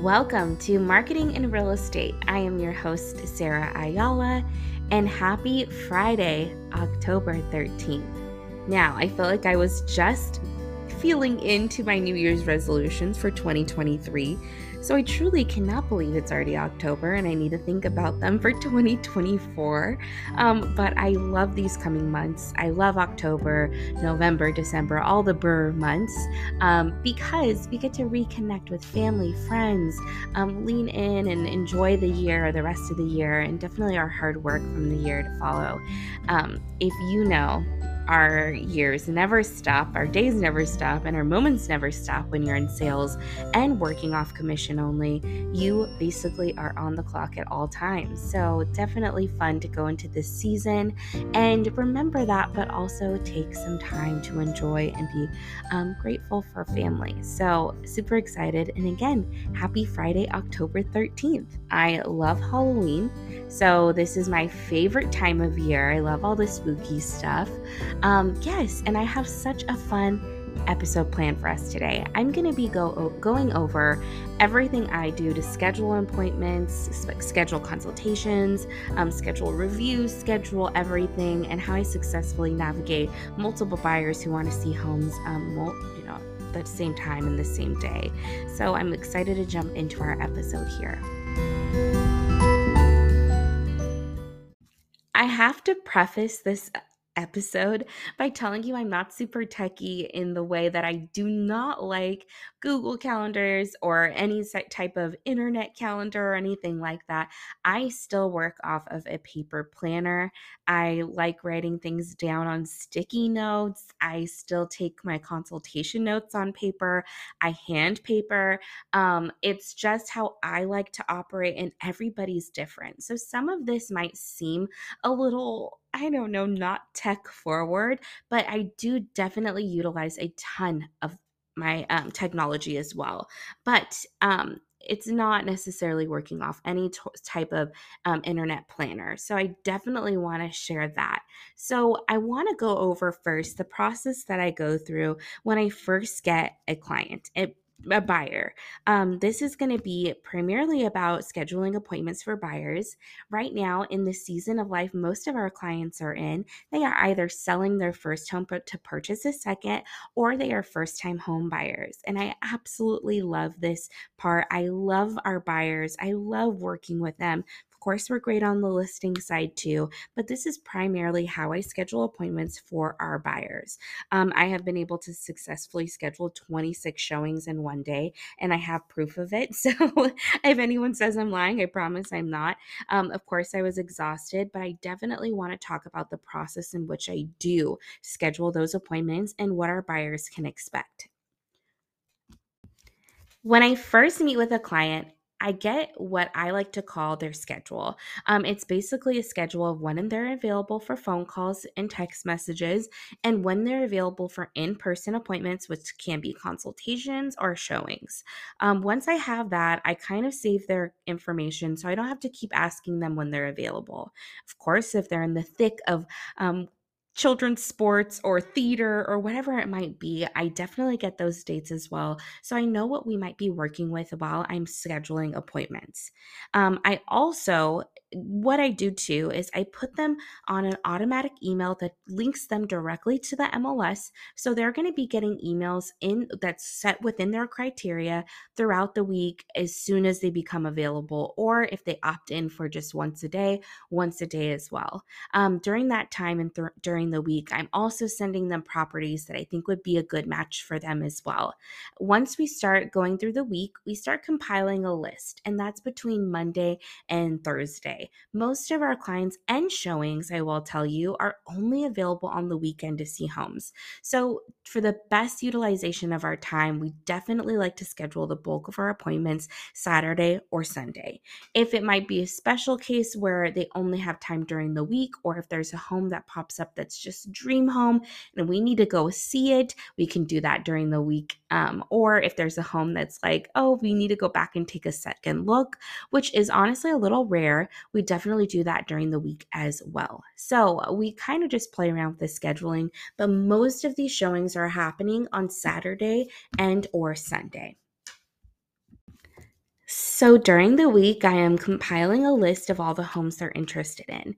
Welcome to Marketing in Real Estate. I am your host, Sarah Ayala, and happy Friday, October 13th. Now, I feel like I was just feeling into my New Year's resolutions for 2023. So I truly cannot believe it's already October and I need to think about them for 2024. Um, but I love these coming months. I love October, November, December, all the burr months um, because we get to reconnect with family, friends, um, lean in and enjoy the year, or the rest of the year, and definitely our hard work from the year to follow. Um, if you know, our years never stop, our days never stop, and our moments never stop when you're in sales and working off commission only. You basically are on the clock at all times. So, definitely fun to go into this season and remember that, but also take some time to enjoy and be um, grateful for family. So, super excited. And again, happy Friday, October 13th. I love Halloween. So, this is my favorite time of year. I love all the spooky stuff. Um, yes, and I have such a fun episode planned for us today. I'm going to be go, going over everything I do to schedule appointments, schedule consultations, um, schedule reviews, schedule everything, and how I successfully navigate multiple buyers who want to see homes, um, you know, at the same time in the same day. So I'm excited to jump into our episode here. I have to preface this episode by telling you I'm not super techy in the way that I do not like Google calendars or any type of internet calendar or anything like that. I still work off of a paper planner. I like writing things down on sticky notes. I still take my consultation notes on paper. I hand paper. Um, it's just how I like to operate, and everybody's different. So some of this might seem a little I don't know, not tech forward, but I do definitely utilize a ton of my um, technology as well. But um, it's not necessarily working off any t- type of um, internet planner. So I definitely want to share that. So I want to go over first the process that I go through when I first get a client. It a buyer. Um, this is going to be primarily about scheduling appointments for buyers. Right now, in the season of life most of our clients are in, they are either selling their first home to purchase a second or they are first time home buyers. And I absolutely love this part. I love our buyers, I love working with them course, we're great on the listing side too, but this is primarily how I schedule appointments for our buyers. Um, I have been able to successfully schedule 26 showings in one day, and I have proof of it. So if anyone says I'm lying, I promise I'm not. Um, of course, I was exhausted, but I definitely want to talk about the process in which I do schedule those appointments and what our buyers can expect. When I first meet with a client, I get what I like to call their schedule. Um, it's basically a schedule of when they're available for phone calls and text messages, and when they're available for in person appointments, which can be consultations or showings. Um, once I have that, I kind of save their information so I don't have to keep asking them when they're available. Of course, if they're in the thick of um, children's sports or theater or whatever it might be, I definitely get those dates as well. So I know what we might be working with while I'm scheduling appointments. Um, I also what I do too is I put them on an automatic email that links them directly to the MLS. So they're going to be getting emails in that's set within their criteria throughout the week as soon as they become available, or if they opt in for just once a day, once a day as well. Um, during that time and th- during the week, I'm also sending them properties that I think would be a good match for them as well. Once we start going through the week, we start compiling a list, and that's between Monday and Thursday. Most of our clients and showings, I will tell you, are only available on the weekend to see homes. So, for the best utilization of our time, we definitely like to schedule the bulk of our appointments Saturday or Sunday. If it might be a special case where they only have time during the week, or if there's a home that pops up that's just dream home and we need to go see it, we can do that during the week. Um, or if there's a home that's like, oh, we need to go back and take a second look, which is honestly a little rare, we definitely do that during the week as well. So uh, we kind of just play around with the scheduling, but most of these showings are happening on Saturday and or Sunday. So during the week, I am compiling a list of all the homes they're interested in.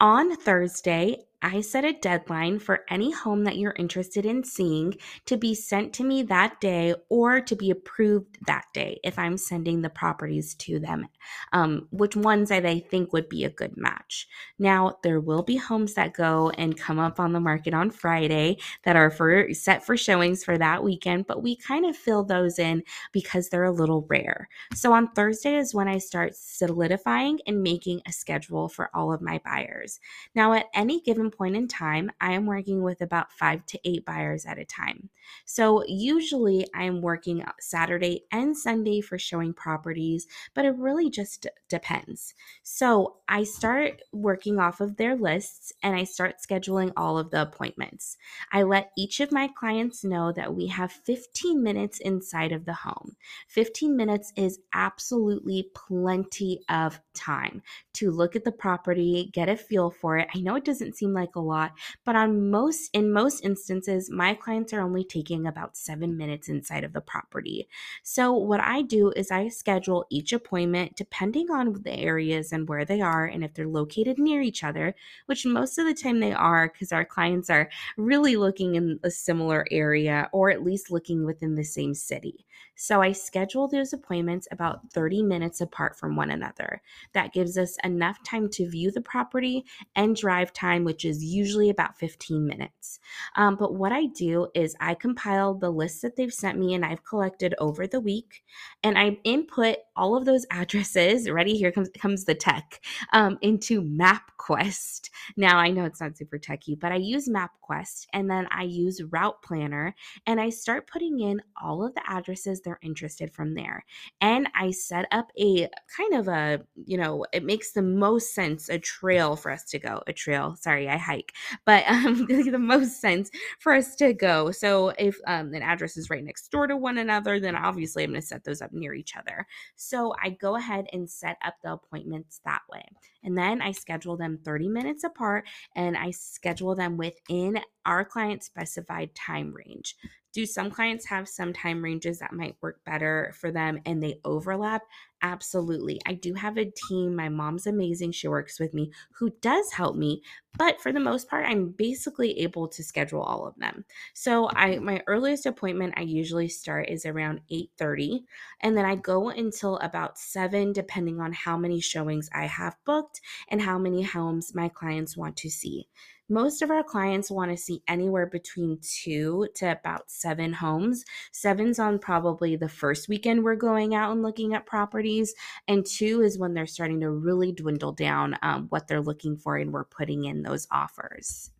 On Thursday, I set a deadline for any home that you're interested in seeing to be sent to me that day or to be approved that day if I'm sending the properties to them, um, which ones I think would be a good match. Now, there will be homes that go and come up on the market on Friday that are for set for showings for that weekend, but we kind of fill those in because they're a little rare. So on Thursday is when I start solidifying and making a schedule for all of my buyers. Now, at any given point in time, I am working with about five to eight buyers at a time. So usually I'm working Saturday and Sunday for showing properties, but it really just depends. So I start working off of their lists and I start scheduling all of the appointments. I let each of my clients know that we have 15 minutes inside of the home. 15 minutes is absolutely plenty of time to look at the property, get a feel for it. I know it doesn't seem like a lot, but on most in most instances, my clients are only taking about 7 minutes inside of the property. So what I do is I schedule each appointment depending on the areas and where they are and if they're located near each other, which most of the time they are because our clients are really looking in a similar area or at least looking within the same city. So I schedule those appointments about 30 minutes apart from one another. That gives us enough time to view the property and drive time, which is usually about 15 minutes. Um, but what I do is I compile the lists that they've sent me and I've collected over the week, and I input all of those addresses. Ready? Here comes comes the tech um, into MapQuest. Now I know it's not super techy, but I use MapQuest and then I use Route Planner and I start putting in all of the addresses they're interested from there. And I set up a kind of a, you know, it makes the most sense a trail for us to go. A trail, sorry, I hike, but um, the most sense for us to go. So if um, an address is right next door to one another, then obviously I'm going to set those up near each other. So I go ahead and set up the appointments that way. And then I schedule them 30 minutes apart and I schedule them within our client specified time range. Do some clients have some time ranges that might work better for them and they overlap? Absolutely. I do have a team. My mom's amazing. She works with me who does help me, but for the most part, I'm basically able to schedule all of them. So I my earliest appointment I usually start is around 8:30 and then I go until about 7 depending on how many showings I have booked and how many homes my clients want to see. Most of our clients want to see anywhere between two to about seven homes. Seven's on probably the first weekend we're going out and looking at properties, and two is when they're starting to really dwindle down um, what they're looking for and we're putting in those offers.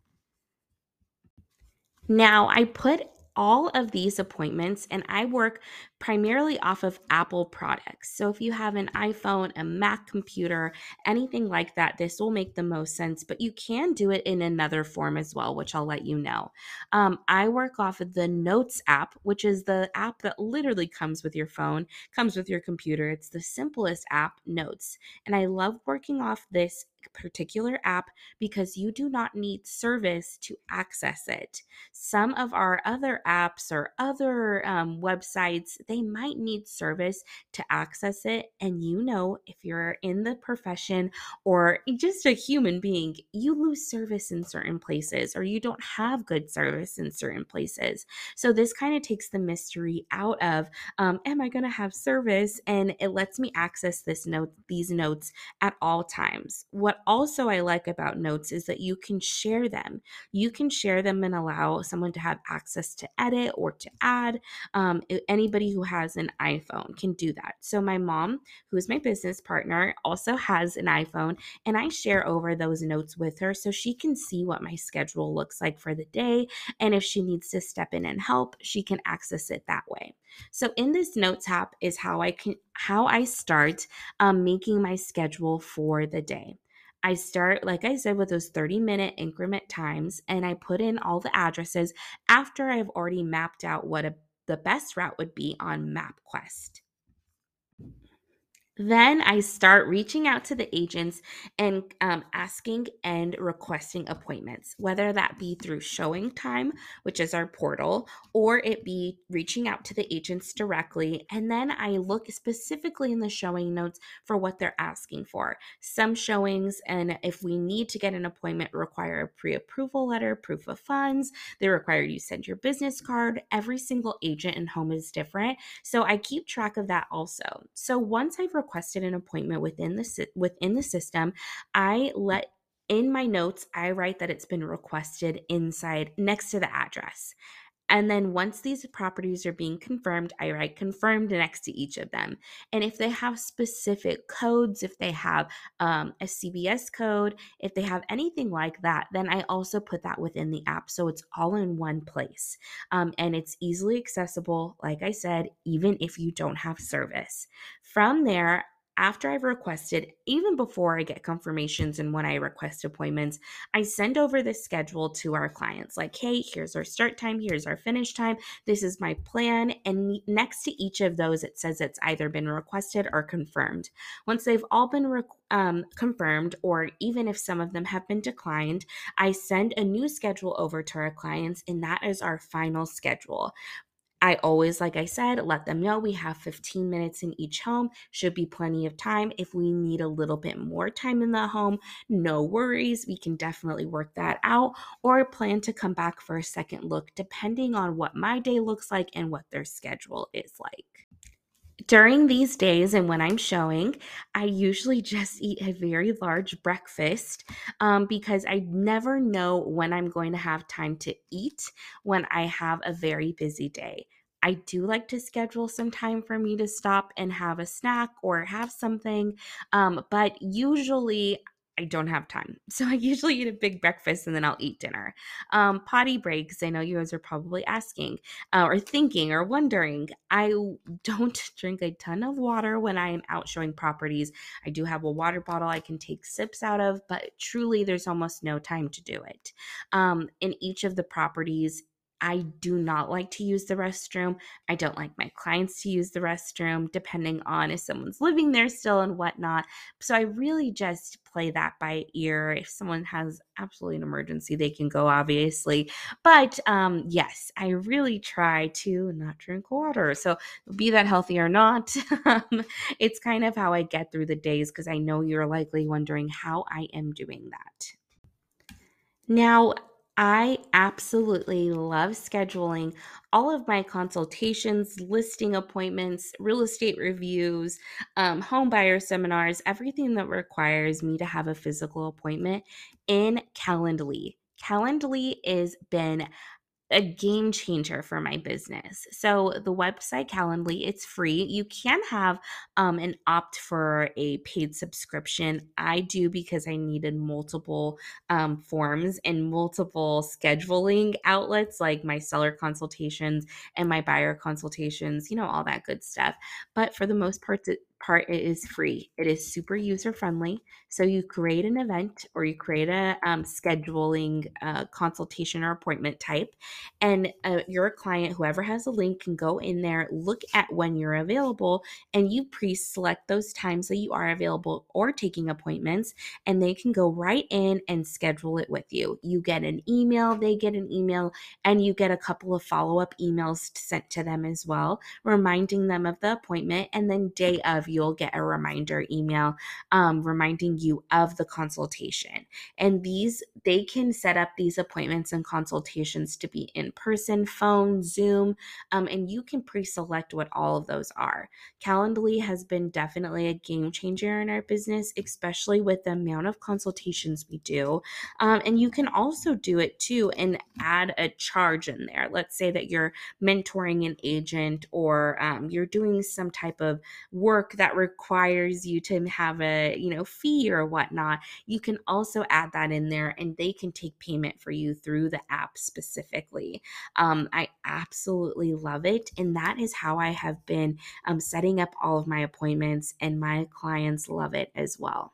Now, I put all of these appointments and I work primarily off of Apple products. So if you have an iPhone, a Mac computer, anything like that, this will make the most sense, but you can do it in another form as well, which I'll let you know. Um, I work off of the Notes app, which is the app that literally comes with your phone, comes with your computer. It's the simplest app, Notes. And I love working off this particular app because you do not need service to access it. Some of our other apps or other um, websites, they might need service to access it. And you know, if you're in the profession or just a human being, you lose service in certain places or you don't have good service in certain places. So this kind of takes the mystery out of, um, am I going to have service? And it lets me access this note, these notes at all times. What also I like about notes is that you can share them. You can share them and allow someone to have access to edit or to add. Um, anybody who has an iPhone can do that. So my mom, who is my business partner, also has an iPhone, and I share over those notes with her so she can see what my schedule looks like for the day. And if she needs to step in and help, she can access it that way. So in this notes app is how I can how I start um, making my schedule for the day. I start, like I said, with those 30 minute increment times, and I put in all the addresses after I've already mapped out what a, the best route would be on MapQuest. Then I start reaching out to the agents and um, asking and requesting appointments, whether that be through Showing Time, which is our portal, or it be reaching out to the agents directly. And then I look specifically in the showing notes for what they're asking for. Some showings, and if we need to get an appointment, require a pre approval letter, proof of funds. They require you send your business card. Every single agent and home is different. So I keep track of that also. So once I've requested an appointment within the within the system, I let in my notes I write that it's been requested inside next to the address. And then once these properties are being confirmed, I write confirmed next to each of them. And if they have specific codes, if they have um, a CBS code, if they have anything like that, then I also put that within the app. So it's all in one place. Um, and it's easily accessible, like I said, even if you don't have service. From there, after I've requested, even before I get confirmations and when I request appointments, I send over the schedule to our clients like, hey, here's our start time, here's our finish time, this is my plan. And next to each of those, it says it's either been requested or confirmed. Once they've all been re- um, confirmed, or even if some of them have been declined, I send a new schedule over to our clients, and that is our final schedule. I always, like I said, let them know we have 15 minutes in each home, should be plenty of time. If we need a little bit more time in the home, no worries. We can definitely work that out or plan to come back for a second look, depending on what my day looks like and what their schedule is like. During these days and when I'm showing, I usually just eat a very large breakfast um, because I never know when I'm going to have time to eat when I have a very busy day. I do like to schedule some time for me to stop and have a snack or have something, um, but usually I don't have time. So I usually eat a big breakfast and then I'll eat dinner. Um, potty breaks, I know you guys are probably asking uh, or thinking or wondering. I don't drink a ton of water when I am out showing properties. I do have a water bottle I can take sips out of, but truly there's almost no time to do it. Um, in each of the properties, I do not like to use the restroom. I don't like my clients to use the restroom, depending on if someone's living there still and whatnot. So I really just play that by ear. If someone has absolutely an emergency, they can go, obviously. But um, yes, I really try to not drink water. So be that healthy or not, um, it's kind of how I get through the days because I know you're likely wondering how I am doing that. Now, I absolutely love scheduling all of my consultations, listing appointments, real estate reviews, um, home buyer seminars, everything that requires me to have a physical appointment in Calendly. Calendly has been a game changer for my business. So the website Calendly, it's free. You can have um, an opt for a paid subscription. I do because I needed multiple um, forms and multiple scheduling outlets like my seller consultations and my buyer consultations, you know, all that good stuff. But for the most part, part it is free. It is super user friendly. So you create an event or you create a um, scheduling uh, consultation or appointment type and uh, your client whoever has a link can go in there look at when you're available and you pre-select those times that you are available or taking appointments and they can go right in and schedule it with you. You get an email they get an email and you get a couple of follow-up emails sent to them as well reminding them of the appointment and then day of you'll get a reminder email um, reminding you of the consultation. And these, they can set up these appointments and consultations to be in person, phone, Zoom, um, and you can pre select what all of those are. Calendly has been definitely a game changer in our business, especially with the amount of consultations we do. Um, and you can also do it too and add a charge in there. Let's say that you're mentoring an agent or um, you're doing some type of work that requires you to have a you know fee or whatnot you can also add that in there and they can take payment for you through the app specifically. Um, i absolutely love it and that is how i have been um, setting up all of my appointments and my clients love it as well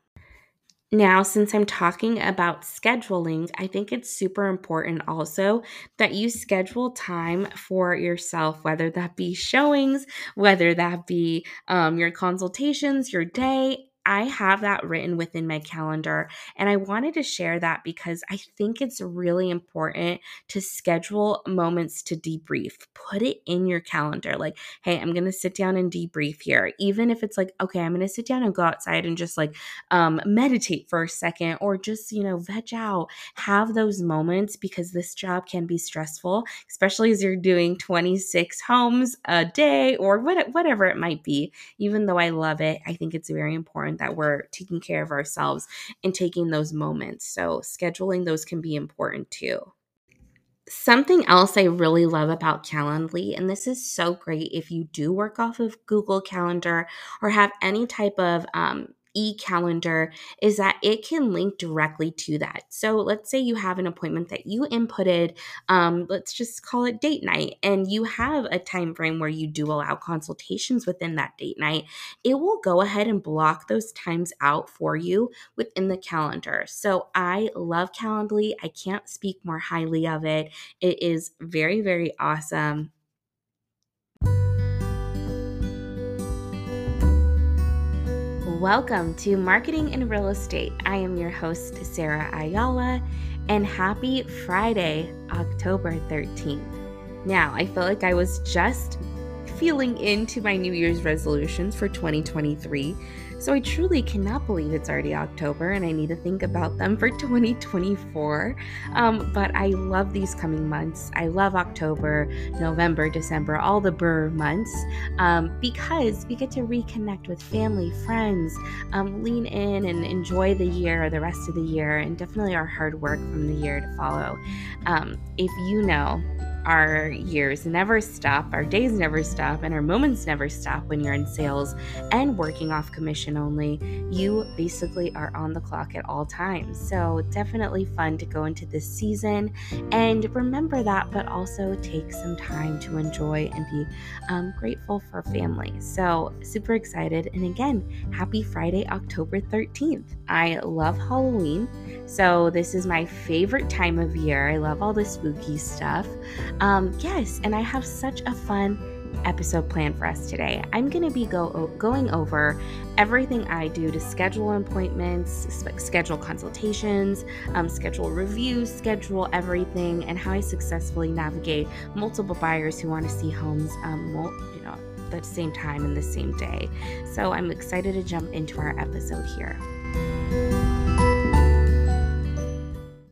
Now, since I'm talking about scheduling, I think it's super important also that you schedule time for yourself, whether that be showings, whether that be um, your consultations, your day. I have that written within my calendar. And I wanted to share that because I think it's really important to schedule moments to debrief. Put it in your calendar. Like, hey, I'm going to sit down and debrief here. Even if it's like, okay, I'm going to sit down and go outside and just like um, meditate for a second or just, you know, veg out. Have those moments because this job can be stressful, especially as you're doing 26 homes a day or what, whatever it might be. Even though I love it, I think it's very important important that we're taking care of ourselves and taking those moments. So, scheduling those can be important too. Something else I really love about Calendly, and this is so great if you do work off of Google Calendar or have any type of um, e-calendar is that it can link directly to that. So let's say you have an appointment that you inputted, um, let's just call it date night, and you have a time frame where you do allow consultations within that date night. It will go ahead and block those times out for you within the calendar. So I love Calendly. I can't speak more highly of it. It is very, very awesome. Welcome to Marketing in Real Estate. I am your host, Sarah Ayala, and happy Friday, October 13th. Now, I feel like I was just feeling into my New Year's resolutions for 2023. So I truly cannot believe it's already October and I need to think about them for 2024. Um, but I love these coming months. I love October, November, December, all the burr months um, because we get to reconnect with family, friends, um, lean in and enjoy the year, the rest of the year, and definitely our hard work from the year to follow. Um, if you know, our years never stop, our days never stop, and our moments never stop when you're in sales and working off commission only. You basically are on the clock at all times. So, definitely fun to go into this season and remember that, but also take some time to enjoy and be um, grateful for family. So, super excited. And again, happy Friday, October 13th. I love Halloween. So, this is my favorite time of year. I love all the spooky stuff. Um, yes, and I have such a fun episode planned for us today. I'm going to be go, going over everything I do to schedule appointments, schedule consultations, um, schedule reviews, schedule everything, and how I successfully navigate multiple buyers who want to see homes, um, you know, at the same time in the same day. So I'm excited to jump into our episode here.